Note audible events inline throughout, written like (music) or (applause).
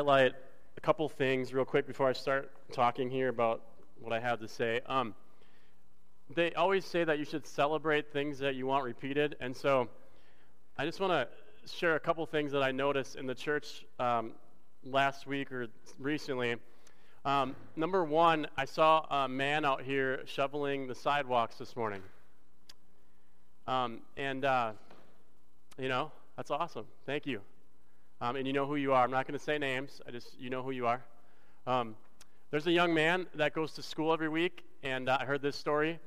highlight a couple things real quick before I start talking here about what I have to say. Um, they always say that you should celebrate things that you want repeated, and so I just want to share a couple things that I noticed in the church um, last week or recently. Um, number one, I saw a man out here shoveling the sidewalks this morning. Um, and, uh, you know, that's awesome. Thank you. Um, and you know who you are. I'm not going to say names, I just, you know who you are. Um, there's a young man that goes to school every week, and uh, I heard this story,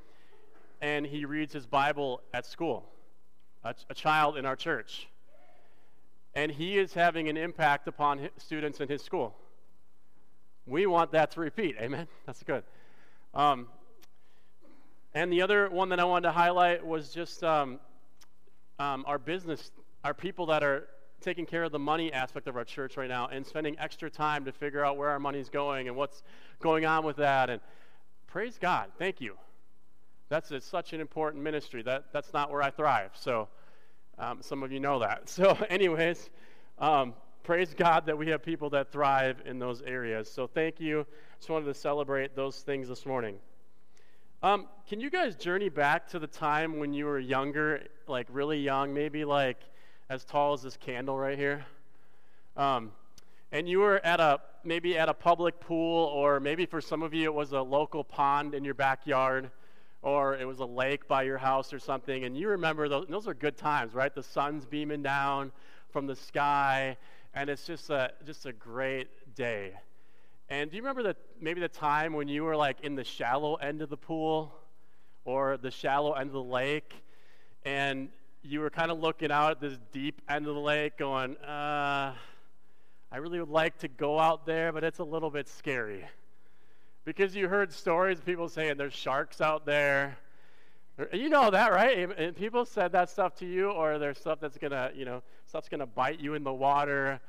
and he reads his Bible at school, a, a child in our church. And he is having an impact upon students in his school. We want that to repeat. Amen? (laughs) That's good. Um, and the other one that I wanted to highlight was just um, um, our business, our people that are taking care of the money aspect of our church right now and spending extra time to figure out where our money's going and what's going on with that. And praise God. Thank you. That's a, such an important ministry. That, that's not where I thrive. So um, some of you know that. (laughs) So, anyways, um, praise God that we have people that thrive in those areas. So thank you. Just wanted to celebrate those things this morning. Um, can you guys journey back to the time when you were younger, like really young, maybe like as tall as this candle right here? Um, and you were at a maybe at a public pool, or maybe for some of you it was a local pond in your backyard, or it was a lake by your house or something, and you remember those, those are good times, right? The sun's beaming down from the sky, and it's just a just a great day. And do you remember that maybe the time when you were like in the shallow end of the pool or the shallow end of the lake, and you were kind of looking out at this deep end of the lake, going, uh, "I really would like to go out there, but it's a little bit scary." Because you heard stories of people saying there's sharks out there, you know that, right? And people said that stuff to you, or there's stuff that's gonna, you know, stuff's gonna bite you in the water,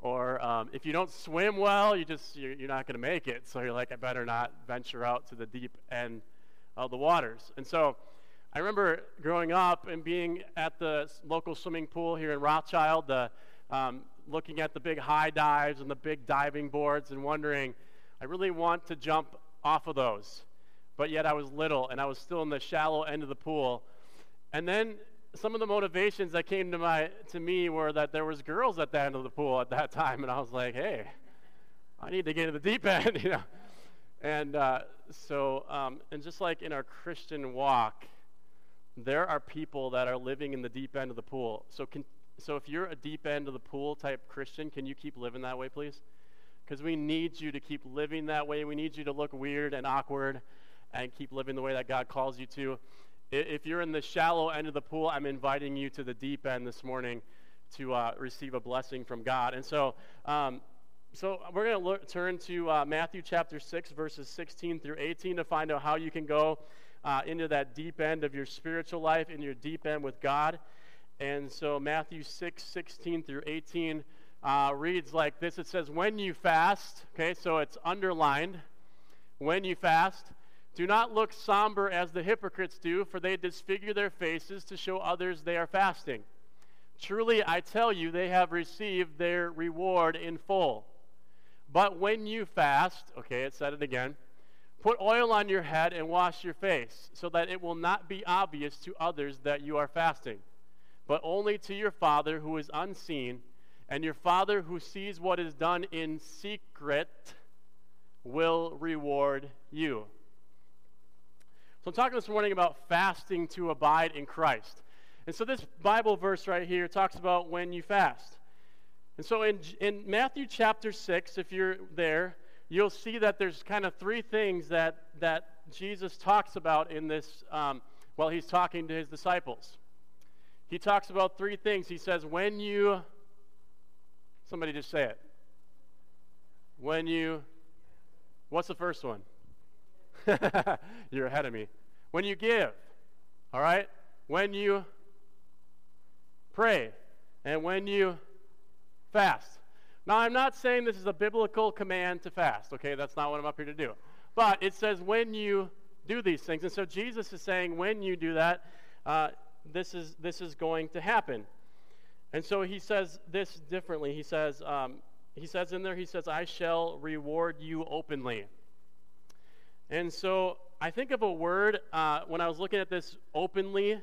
or um, if you don't swim well, you just you're, you're not gonna make it. So you're like, I better not venture out to the deep end of the waters. And so, I remember growing up and being at the local swimming pool here in Rothschild, the, um, looking at the big high dives and the big diving boards, and wondering, I really want to jump off of those but yet I was little and I was still in the shallow end of the pool. And then some of the motivations that came to my to me were that there was girls at the end of the pool at that time, and I was like, hey, I need to get to the deep (laughs) end, you know. And uh, so, um, and just like in our Christian walk, there are people that are living in the deep end of the pool. So, can, so if you're a deep end of the pool type Christian, can you keep living that way, please? Because we need you to keep living that way. We need you to look weird and awkward and keep living the way that God calls you to. If you're in the shallow end of the pool, I'm inviting you to the deep end this morning to uh, receive a blessing from God. And so, um, so we're going to turn to uh, Matthew chapter 6, verses 16 through 18 to find out how you can go uh, into that deep end of your spiritual life, in your deep end with God. And so Matthew 6, 16 through 18 uh, reads like this. It says, when you fast, okay, so it's underlined, when you fast, do not look somber as the hypocrites do, for they disfigure their faces to show others they are fasting. Truly, I tell you, they have received their reward in full. But when you fast, okay, it said it again, put oil on your head and wash your face, so that it will not be obvious to others that you are fasting, but only to your Father who is unseen, and your Father who sees what is done in secret will reward you. So I'm talking this morning about fasting to abide in Christ. And so this Bible verse right here talks about when you fast. And so in, in Matthew chapter 6, if you're there, you'll see that there's kind of three things that, that Jesus talks about in this um, while he's talking to his disciples. He talks about three things. He says, when you, somebody just say it. When you, what's the first one? (laughs) You're ahead of me. When you give, all right? When you pray, and when you fast. Now, I'm not saying this is a biblical command to fast, okay? That's not what I'm up here to do. But it says when you do these things. And so Jesus is saying when you do that, uh, this, is, this is going to happen. And so he says this differently. He says, um, he says in there, he says, I shall reward you openly. And so I think of a word uh, when I was looking at this openly,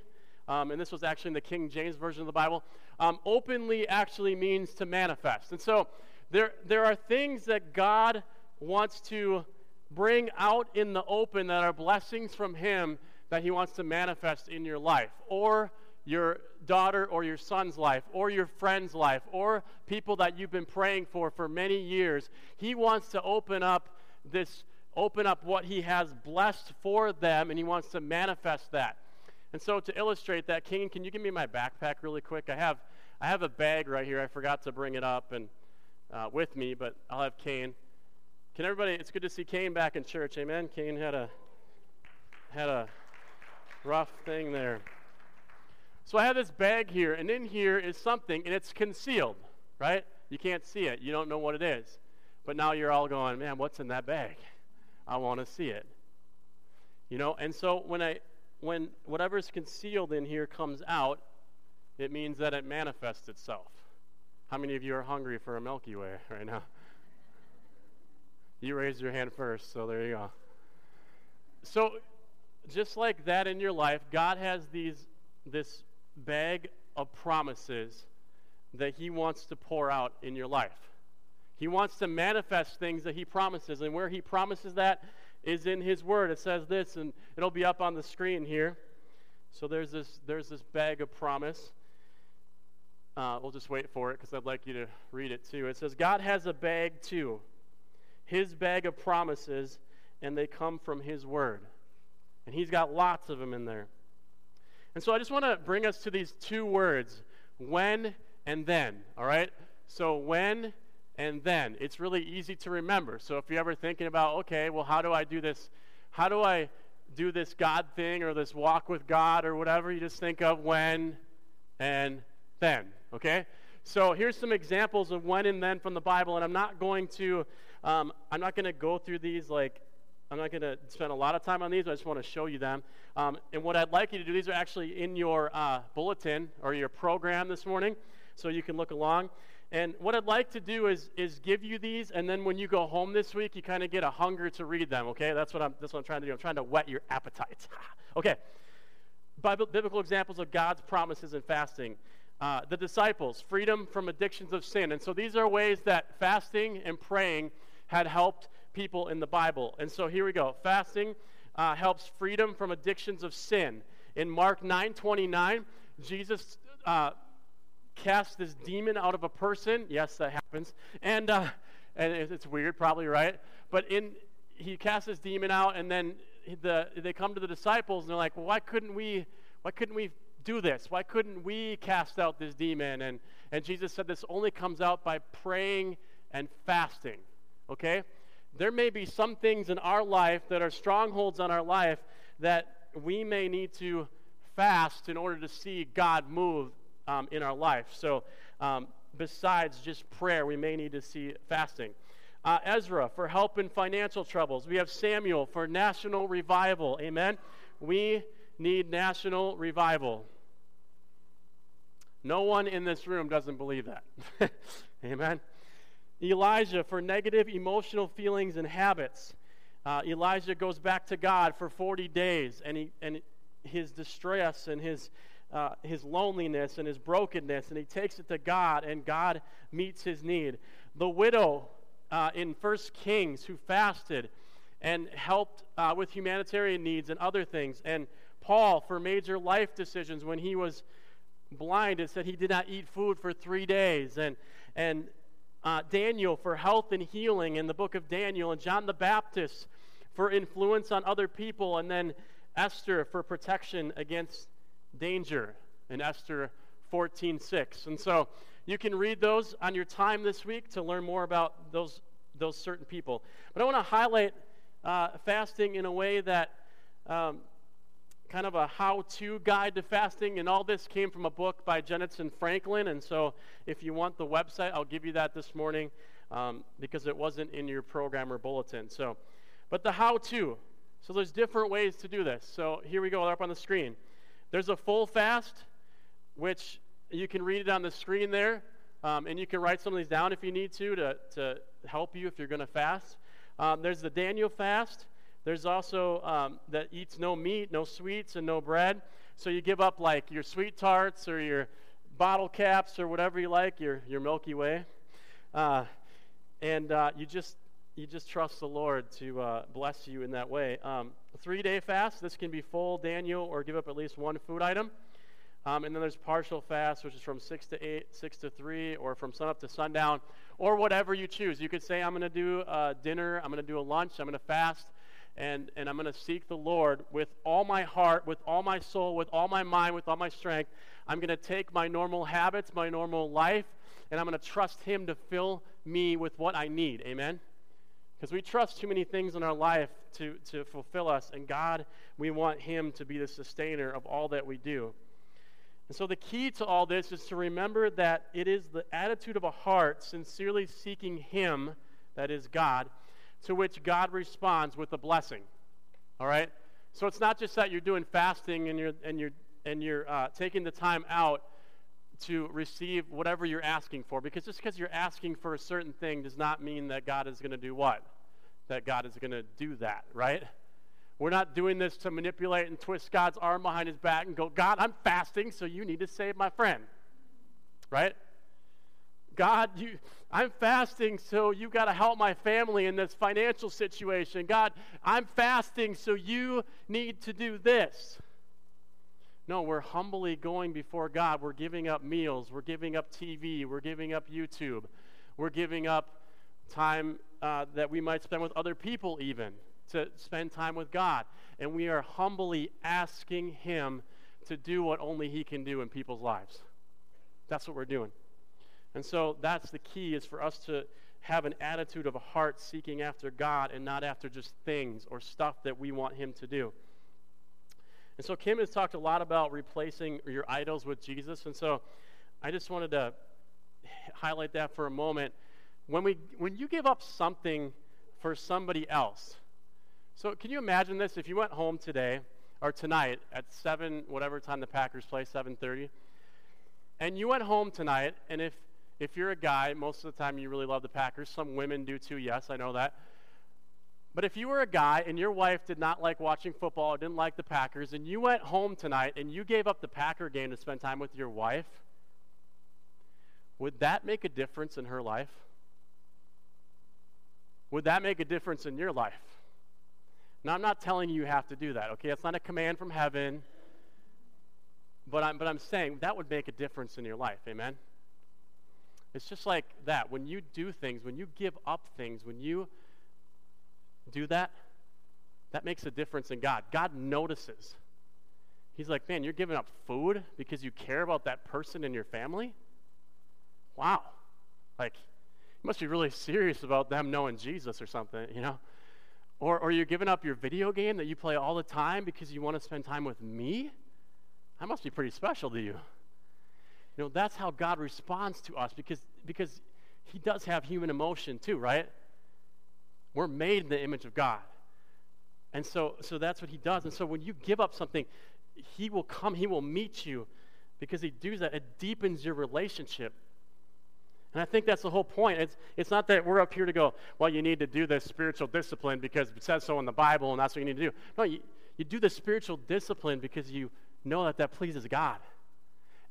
um, and this was actually in the King James Version of the Bible. Um, openly actually means to manifest. And so there, there are things that God wants to bring out in the open that are blessings from Him that He wants to manifest in your life, or your daughter or your son's life, or your friend's life, or people that you've been praying for for many years. He wants to open up this open up what he has blessed for them, and he wants to manifest that. And so, to illustrate that, Kane, can you give me my backpack really quick? I have, I have a bag right here. I forgot to bring it up and uh, with me, but I'll have Kane. Can everybody? It's good to see Kane back in church. Amen. Kane had a had a rough thing there. So I have this bag here, and in here is something, and it's concealed, right? You can't see it. You don't know what it is. But now you're all going, man, what's in that bag? I want to see it. You know, and so when I when whatever's concealed in here comes out, it means that it manifests itself. How many of you are hungry for a Milky Way (laughs) right now? You raised your hand first, so there you go. So just like that in your life, God has these this bag of promises that he wants to pour out in your life. He wants to manifest things that he promises. And where he promises that is in his word. It says this, and it'll be up on the screen here. So there's this, there's this bag of promise. Uh, we'll just wait for it because I'd like you to read it too. It says, God has a bag too, his bag of promises, and they come from his word. And he's got lots of them in there. And so I just want to bring us to these two words when and then, all right? So when and then. It's really easy to remember. So if you're ever thinking about, okay, well, how do I do this? How do I do this God thing or this walk with God or whatever? You just think of when and then, okay? So here's some examples of when and then from the Bible, and I'm not going to, um, I'm not going to go through these like, I'm not going to spend a lot of time on these. I just want to show you them. Um, and what I'd like you to do, these are actually in your uh, bulletin or your program this morning, so you can look along. And what I'd like to do is, is give you these, and then when you go home this week, you kind of get a hunger to read them, okay? That's what, I'm, that's what I'm trying to do. I'm trying to whet your appetite. (laughs) okay. Bible, biblical examples of God's promises in fasting. Uh, the disciples, freedom from addictions of sin. And so these are ways that fasting and praying had helped people in the Bible. And so here we go. Fasting uh, helps freedom from addictions of sin. In Mark 9 29, Jesus uh, cast this demon out of a person. Yes, that happens. And, uh, and it's weird, probably, right? But in, he casts this demon out, and then the, they come to the disciples, and they're like, well, why couldn't we, why couldn't we do this? Why couldn't we cast out this demon? And, and Jesus said this only comes out by praying and fasting, okay? There may be some things in our life that are strongholds on our life that we may need to fast in order to see God move um, in our life. So, um, besides just prayer, we may need to see fasting. Uh, Ezra for help in financial troubles. We have Samuel for national revival. Amen. We need national revival. No one in this room doesn't believe that. (laughs) Amen. Elijah for negative emotional feelings and habits. Uh, Elijah goes back to God for 40 days, and, he, and his distress and his uh, his loneliness and his brokenness, and he takes it to God, and God meets his need. The widow uh, in First Kings who fasted and helped uh, with humanitarian needs and other things, and Paul for major life decisions when he was blind and said he did not eat food for three days, and and uh, Daniel for health and healing in the book of Daniel, and John the Baptist for influence on other people, and then Esther for protection against danger in Esther 14:6. And so you can read those on your time this week to learn more about those, those certain people. But I want to highlight uh, fasting in a way that um, kind of a how to guide to fasting. And all this came from a book by Jentezen Franklin. And so if you want the website, I'll give you that this morning um, because it wasn't in your program or bulletin. So, but the how to. So there's different ways to do this. So here we go, up on the screen. There's a full fast, which you can read it on the screen there. Um, and you can write some of these down if you need to to, to help you if you're going to fast. Um, there's the Daniel fast. There's also um, that eats no meat, no sweets, and no bread. So you give up like your sweet tarts or your bottle caps or whatever you like, your, your Milky Way. Uh, and uh, you just you just trust the Lord to uh, bless you in that way. Um, three day fast, this can be full Daniel or give up at least one food item. Um, and then there's partial fast, which is from 6 to 8, 6 to 3, or from sun up to sundown, or whatever you choose. You could say, I'm going to do a dinner, I'm going to do a lunch, I'm going to fast, and, and I'm going to seek the Lord with all my heart, with all my soul, with all my mind, with all my strength. I'm going to take my normal habits, my normal life, and I'm going to trust Him to fill me with what I need. Amen? Because we trust too many things in our life to, to fulfill us, and God, we want Him to be the sustainer of all that we do. And so the key to all this is to remember that it is the attitude of a heart sincerely seeking Him, that is God, to which God responds with a blessing. All right? So it's not just that you're doing fasting and you're, and you're, and you're uh, taking the time out to receive whatever you're asking for. Because just because you're asking for a certain thing does not mean that God is going to do what? That God is going to do that, right? We're not doing this to manipulate and twist God's arm behind his back and go, God, I'm fasting, so you need to save my friend. Right? God, you, I'm fasting, so you got to help my family in this financial situation. God, I'm fasting, so you need to do this. No, we're humbly going before God. We're giving up meals. We're giving up TV. We're giving up YouTube. We're giving up time uh, that we might spend with other people, even to spend time with God. And we are humbly asking Him to do what only He can do in people's lives. That's what we're doing. And so that's the key is for us to have an attitude of a heart seeking after God and not after just things or stuff that we want Him to do. And so Kim has talked a lot about replacing your idols with Jesus. And so I just wanted to highlight that for a moment. When, we, when you give up something for somebody else, so can you imagine this? If you went home today or tonight at 7, whatever time the Packers play, 7.30, and you went home tonight, and if, if you're a guy, most of the time you really love the Packers. Some women do too, yes, I know that. But if you were a guy and your wife did not like watching football didn't like the Packers, and you went home tonight and you gave up the Packer game to spend time with your wife, would that make a difference in her life? Would that make a difference in your life? Now, I'm not telling you you have to do that, okay? It's not a command from heaven. But I'm, but I'm saying that would make a difference in your life, amen? It's just like that. When you do things, when you give up things, when you do that, that makes a difference in God. God notices. He's like, man, you're giving up food because you care about that person in your family? Wow. Like, you must be really serious about them knowing Jesus or something, you know? Or, or you're giving up your video game that you play all the time because you want to spend time with me? That must be pretty special to you. You know, that's how God responds to us because, because He does have human emotion too, right? We're made in the image of God. And so, so that's what He does. And so when you give up something, He will come, He will meet you because He does that. It deepens your relationship. And I think that's the whole point. It's, it's not that we're up here to go, well, you need to do this spiritual discipline because it says so in the Bible and that's what you need to do. No, you, you do the spiritual discipline because you know that that pleases God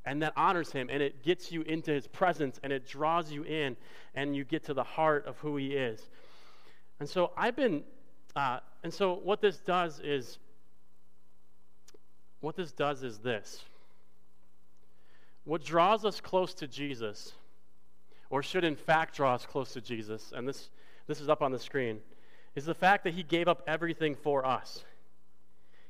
and that honors Him and it gets you into His presence and it draws you in and you get to the heart of who He is. And so I've been, uh, and so what this does is, what this does is this. What draws us close to Jesus or should in fact draw us close to Jesus, and this, this is up on the screen, is the fact that he gave up everything for us.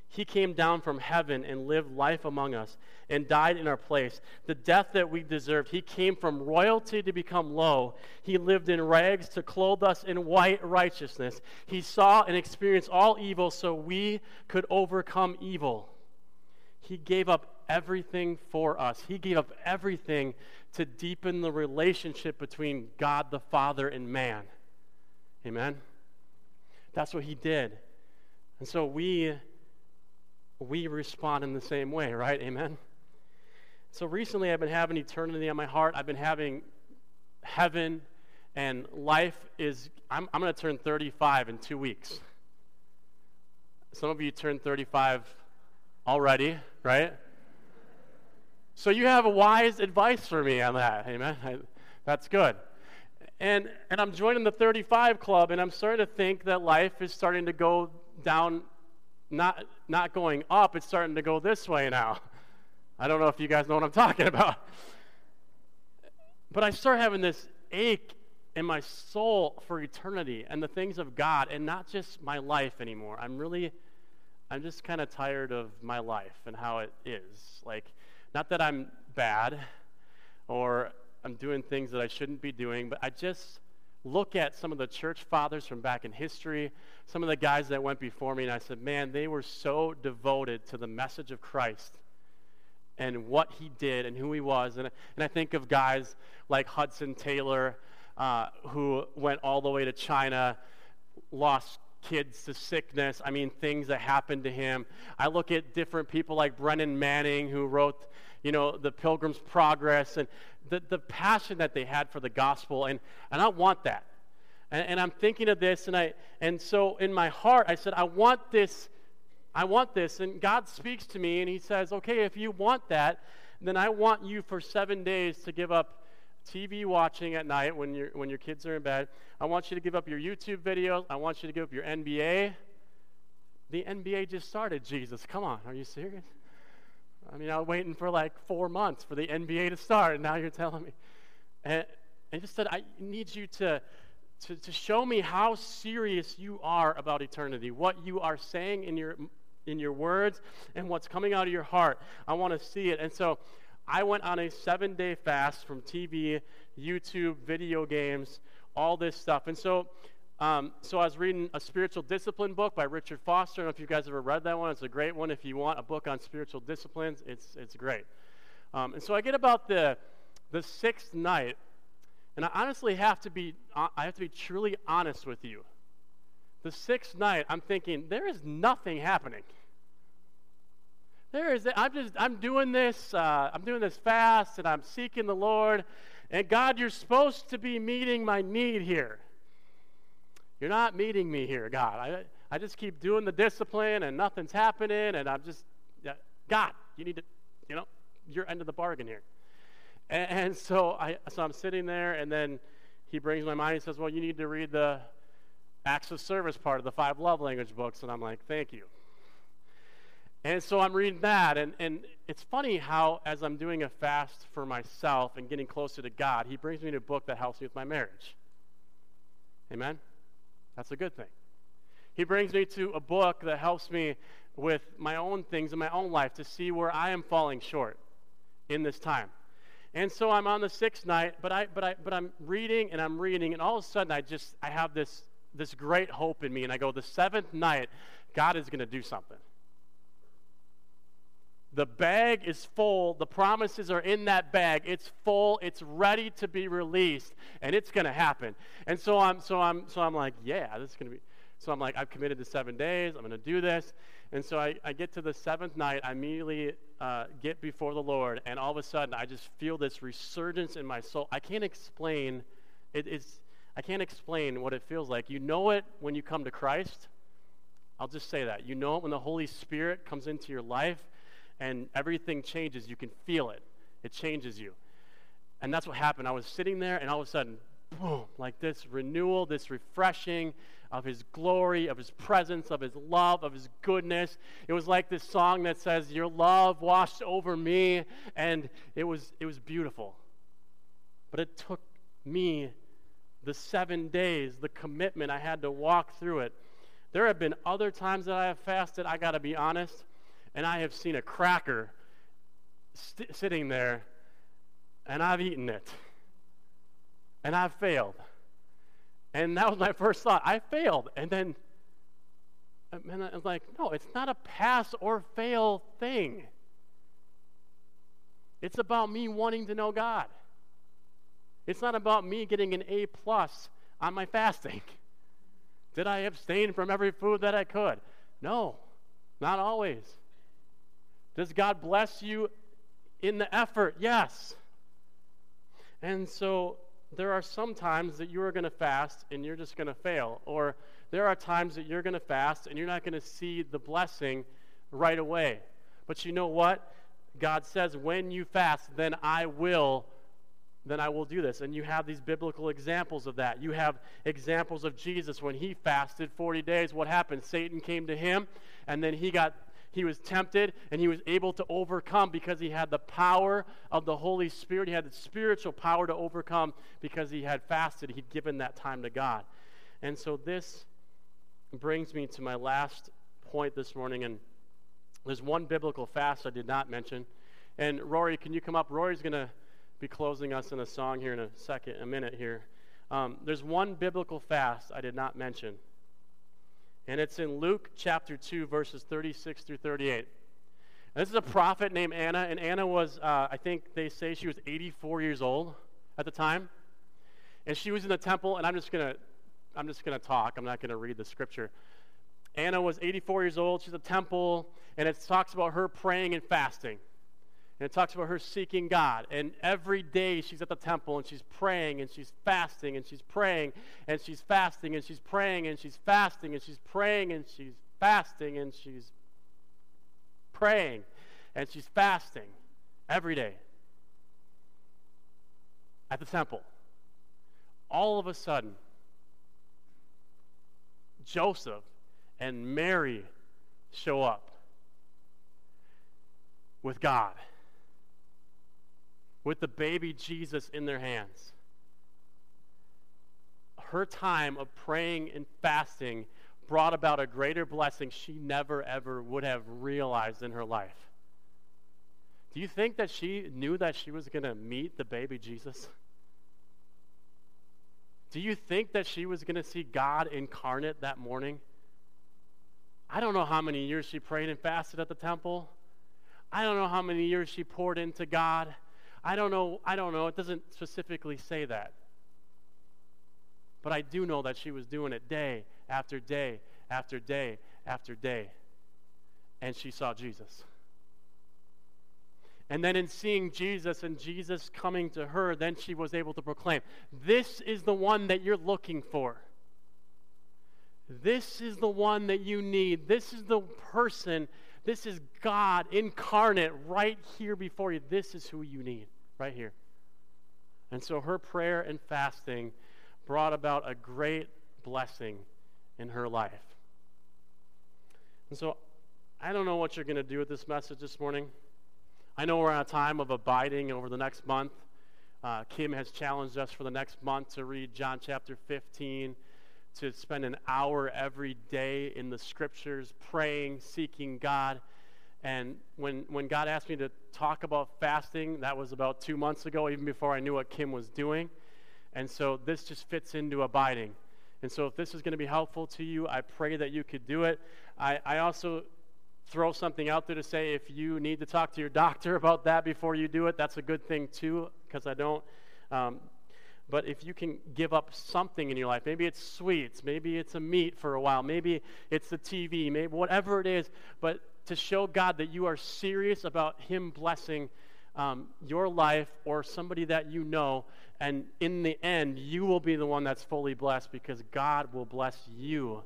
He came down from heaven and lived life among us and died in our place. The death that we deserved. He came from royalty to become low. He lived in rags to clothe us in white righteousness. He saw and experienced all evil so we could overcome evil. He gave up everything for us. He gave up everything to deepen the relationship between God the Father and man. Amen? That's what he did. And so we we respond in the same way, right? Amen. So recently I've been having eternity on my heart. I've been having heaven and life is. I'm, I'm going to turn 35 in two weeks. Some of you turned 35 already, right? So you have a wise advice for me on that. Amen. I, that's good. And, and I'm joining the 35 club, and I'm starting to think that life is starting to go down, not, not going up, it's starting to go this way now. I don't know if you guys know what I'm talking about. But I start having this ache in my soul for eternity and the things of God and not just my life anymore. I'm really, I'm just kind of tired of my life and how it is. Like, not that I'm bad or I'm doing things that I shouldn't be doing, but I just look at some of the church fathers from back in history, some of the guys that went before me, and I said, man, they were so devoted to the message of Christ and what he did and who he was. And, and I think of guys like Hudson Taylor, uh, who went all the way to China, lost kids to sickness. I mean, things that happened to him. I look at different people like Brennan Manning, who wrote, you know, the Pilgrim's Progress, and the, the passion that they had for the gospel. And, and I want that. And, and I'm thinking of this, and, I, and so in my heart, I said, I want this. I want this. And God speaks to me, and He says, okay, if you want that, then I want you for seven days to give up TV watching at night when, you when your kids are in bed. I want you to give up your YouTube videos. I want you to give up your NBA. The NBA just started, Jesus. Come on, are you serious? I mean, I was waiting for like four months for the NBA to start, and now you're telling me. And I just said, I need you to, to, to show me how serious you are about eternity, what you are saying in your, in your words, and what's coming out of your heart. I want to see it. And so I went on a seven day fast from TV, YouTube, video games, all this stuff. And so, um, so I was reading a spiritual discipline book by Richard Foster. I don't know if you guys ever read that one. It's a great one. If you want a book on spiritual disciplines, it's, it's great. Um, and so I get about the, the sixth night, and I honestly have to be, I have to be truly honest with you. The sixth night, I'm thinking, there is nothing happening. There is, I'm just, I'm doing this, uh, I'm doing this fast, and I'm seeking the Lord. And God, you're supposed to be meeting my need here. You're not meeting me here, God. I, I just keep doing the discipline, and nothing's happening, and I'm just, God, you need to, you know, your end of the bargain here. And, and so I, so I'm sitting there, and then he brings my mind. He says, "Well, you need to read the acts of service part of the five love language books." And I'm like, "Thank you." And so I'm reading that, and, and it's funny how, as I'm doing a fast for myself and getting closer to God, He brings me to a book that helps me with my marriage. Amen? That's a good thing. He brings me to a book that helps me with my own things in my own life to see where I am falling short in this time. And so I'm on the sixth night, but I but I but I'm reading and I'm reading, and all of a sudden I just I have this this great hope in me, and I go, the seventh night, God is going to do something. The bag is full. The promises are in that bag. It's full. It's ready to be released, and it's going to happen. And so I'm, so I'm, so I'm like, yeah, this is going to be. So I'm like, I've committed to seven days. I'm going to do this. And so I, I get to the seventh night. I immediately uh, get before the Lord, and all of a sudden, I just feel this resurgence in my soul. I can't explain. It, it's I can't explain what it feels like. You know it when you come to Christ. I'll just say that. You know it when the Holy Spirit comes into your life and everything changes. You can feel it, it changes you. And that's what happened. I was sitting there, and all of a sudden, boom, like this renewal, this refreshing of His glory, of His presence, of His love, of His goodness. It was like this song that says, Your love washed over me, and it was, it was beautiful. But it took me the seven days, the commitment I had to walk through it. There have been other times that I have fasted, I got to be honest and I have seen a cracker st- sitting there, and I've eaten it, and I've failed. And that was my first thought. I failed. And then, and I was like, no, it's not a pass or fail thing. It's about me wanting to know God. It's not about me getting an A plus on my fasting. (laughs) Did I abstain from every food that I could? No, not always. Does God bless you in the effort? Yes. And so there are some times that you are going to fast and you're just going to fail. Or there are times that you're going to fast and you're not going to see the blessing right away. But you know what? God says, when you fast, then I will then I will do this. And you have these biblical examples of that. You have examples of Jesus when he fasted 40 days. What happened? Satan came to him, and then he got he was tempted and he was able to overcome because he had the power of the Holy Spirit. He had the spiritual power to overcome because he had fasted. He'd given that time to God. And so this brings me to my last point this morning. And there's one biblical fast I did not mention. And Rory, can you come up? Rory's going to be closing us in a song here in a second, a minute here. Um, there's one biblical fast I did not mention. And it's in Luke chapter 2, verses 36 through 38. And this is a prophet named Anna, and Anna was, uh, I think they say she was 84 years old at the time. And she was in the temple, and I'm just going to I'm just going to talk. I'm not going to read the scripture. Anna was 84 years old. She's a temple, and it talks about her praying and fasting. And it talks about her seeking God. And every day she's at the temple and she's praying and she's fasting and she's praying and she's fasting and she's praying and she's fasting and she's praying and she's fasting and she's praying and she's fasting every day at the temple. All of a sudden, Joseph and Mary show up with God with the baby Jesus in their hands. Her time of praying and fasting brought about a greater blessing she never ever would have realized in her life. Do you think that she knew that she was going to meet the baby Jesus? Do you think that she was going to see God incarnate that morning? I don't know how many years she prayed and fasted at the temple. I don't know how many years she poured into God. I don't know. I don't know. It doesn't specifically say that. But I do know that she was doing it day after day after day after day. And she saw Jesus. And then in seeing Jesus and Jesus coming to her, then she was able to proclaim, This is the one that you're looking for. This is the one that you need. This is the person. This is God incarnate right here before you. This is who you need right here. And so her prayer and fasting brought about a great blessing in her life. And so I don't know what you're going to do with this message this morning. I know we're on a time of abiding over the next month. Uh, Kim has challenged us for the next month to read John chapter 15, to spend an hour every day in the scriptures, praying, seeking God. And when, when God asked me to talk about fasting, that was about two months ago, even before I knew what Kim was doing. And so this just fits into abiding. And so if this is going to be helpful to you, I pray that you could do it. I, I also throw something out there to say if you need to talk to your (laughs) doctor about that before you do it, that's a good thing too, because I don't. Um, but if you can give up something in your life, maybe it's sweets, maybe it's a meat for a while, maybe it's the TV, maybe whatever it is, but to show God that you are serious about Him blessing um, your life or somebody that you know. And in the end, you will be the one that's fully blessed because God will bless you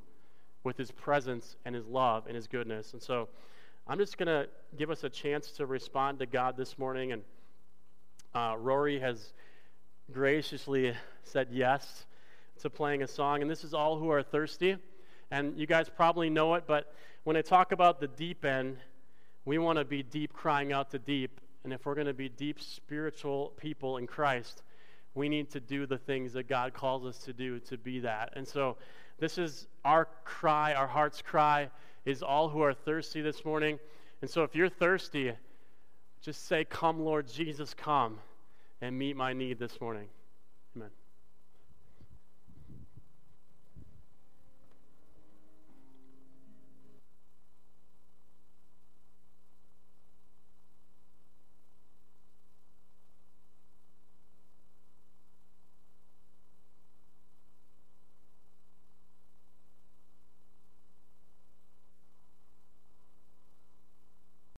with His presence and His love and His goodness. And so I'm just going to give us a chance to respond to God this morning. And uh, Rory has graciously said yes to playing a song. And this is All Who Are Thirsty. And you guys probably know it, but when I talk about the deep end, we want to be deep crying out to deep. And if we're going to be deep spiritual people in Christ, we need to do the things that God calls us to do to be that. And so this is our cry, our heart's cry is all who are thirsty this morning. And so if you're thirsty, just say, Come, Lord Jesus, come and meet my need this morning. Amen.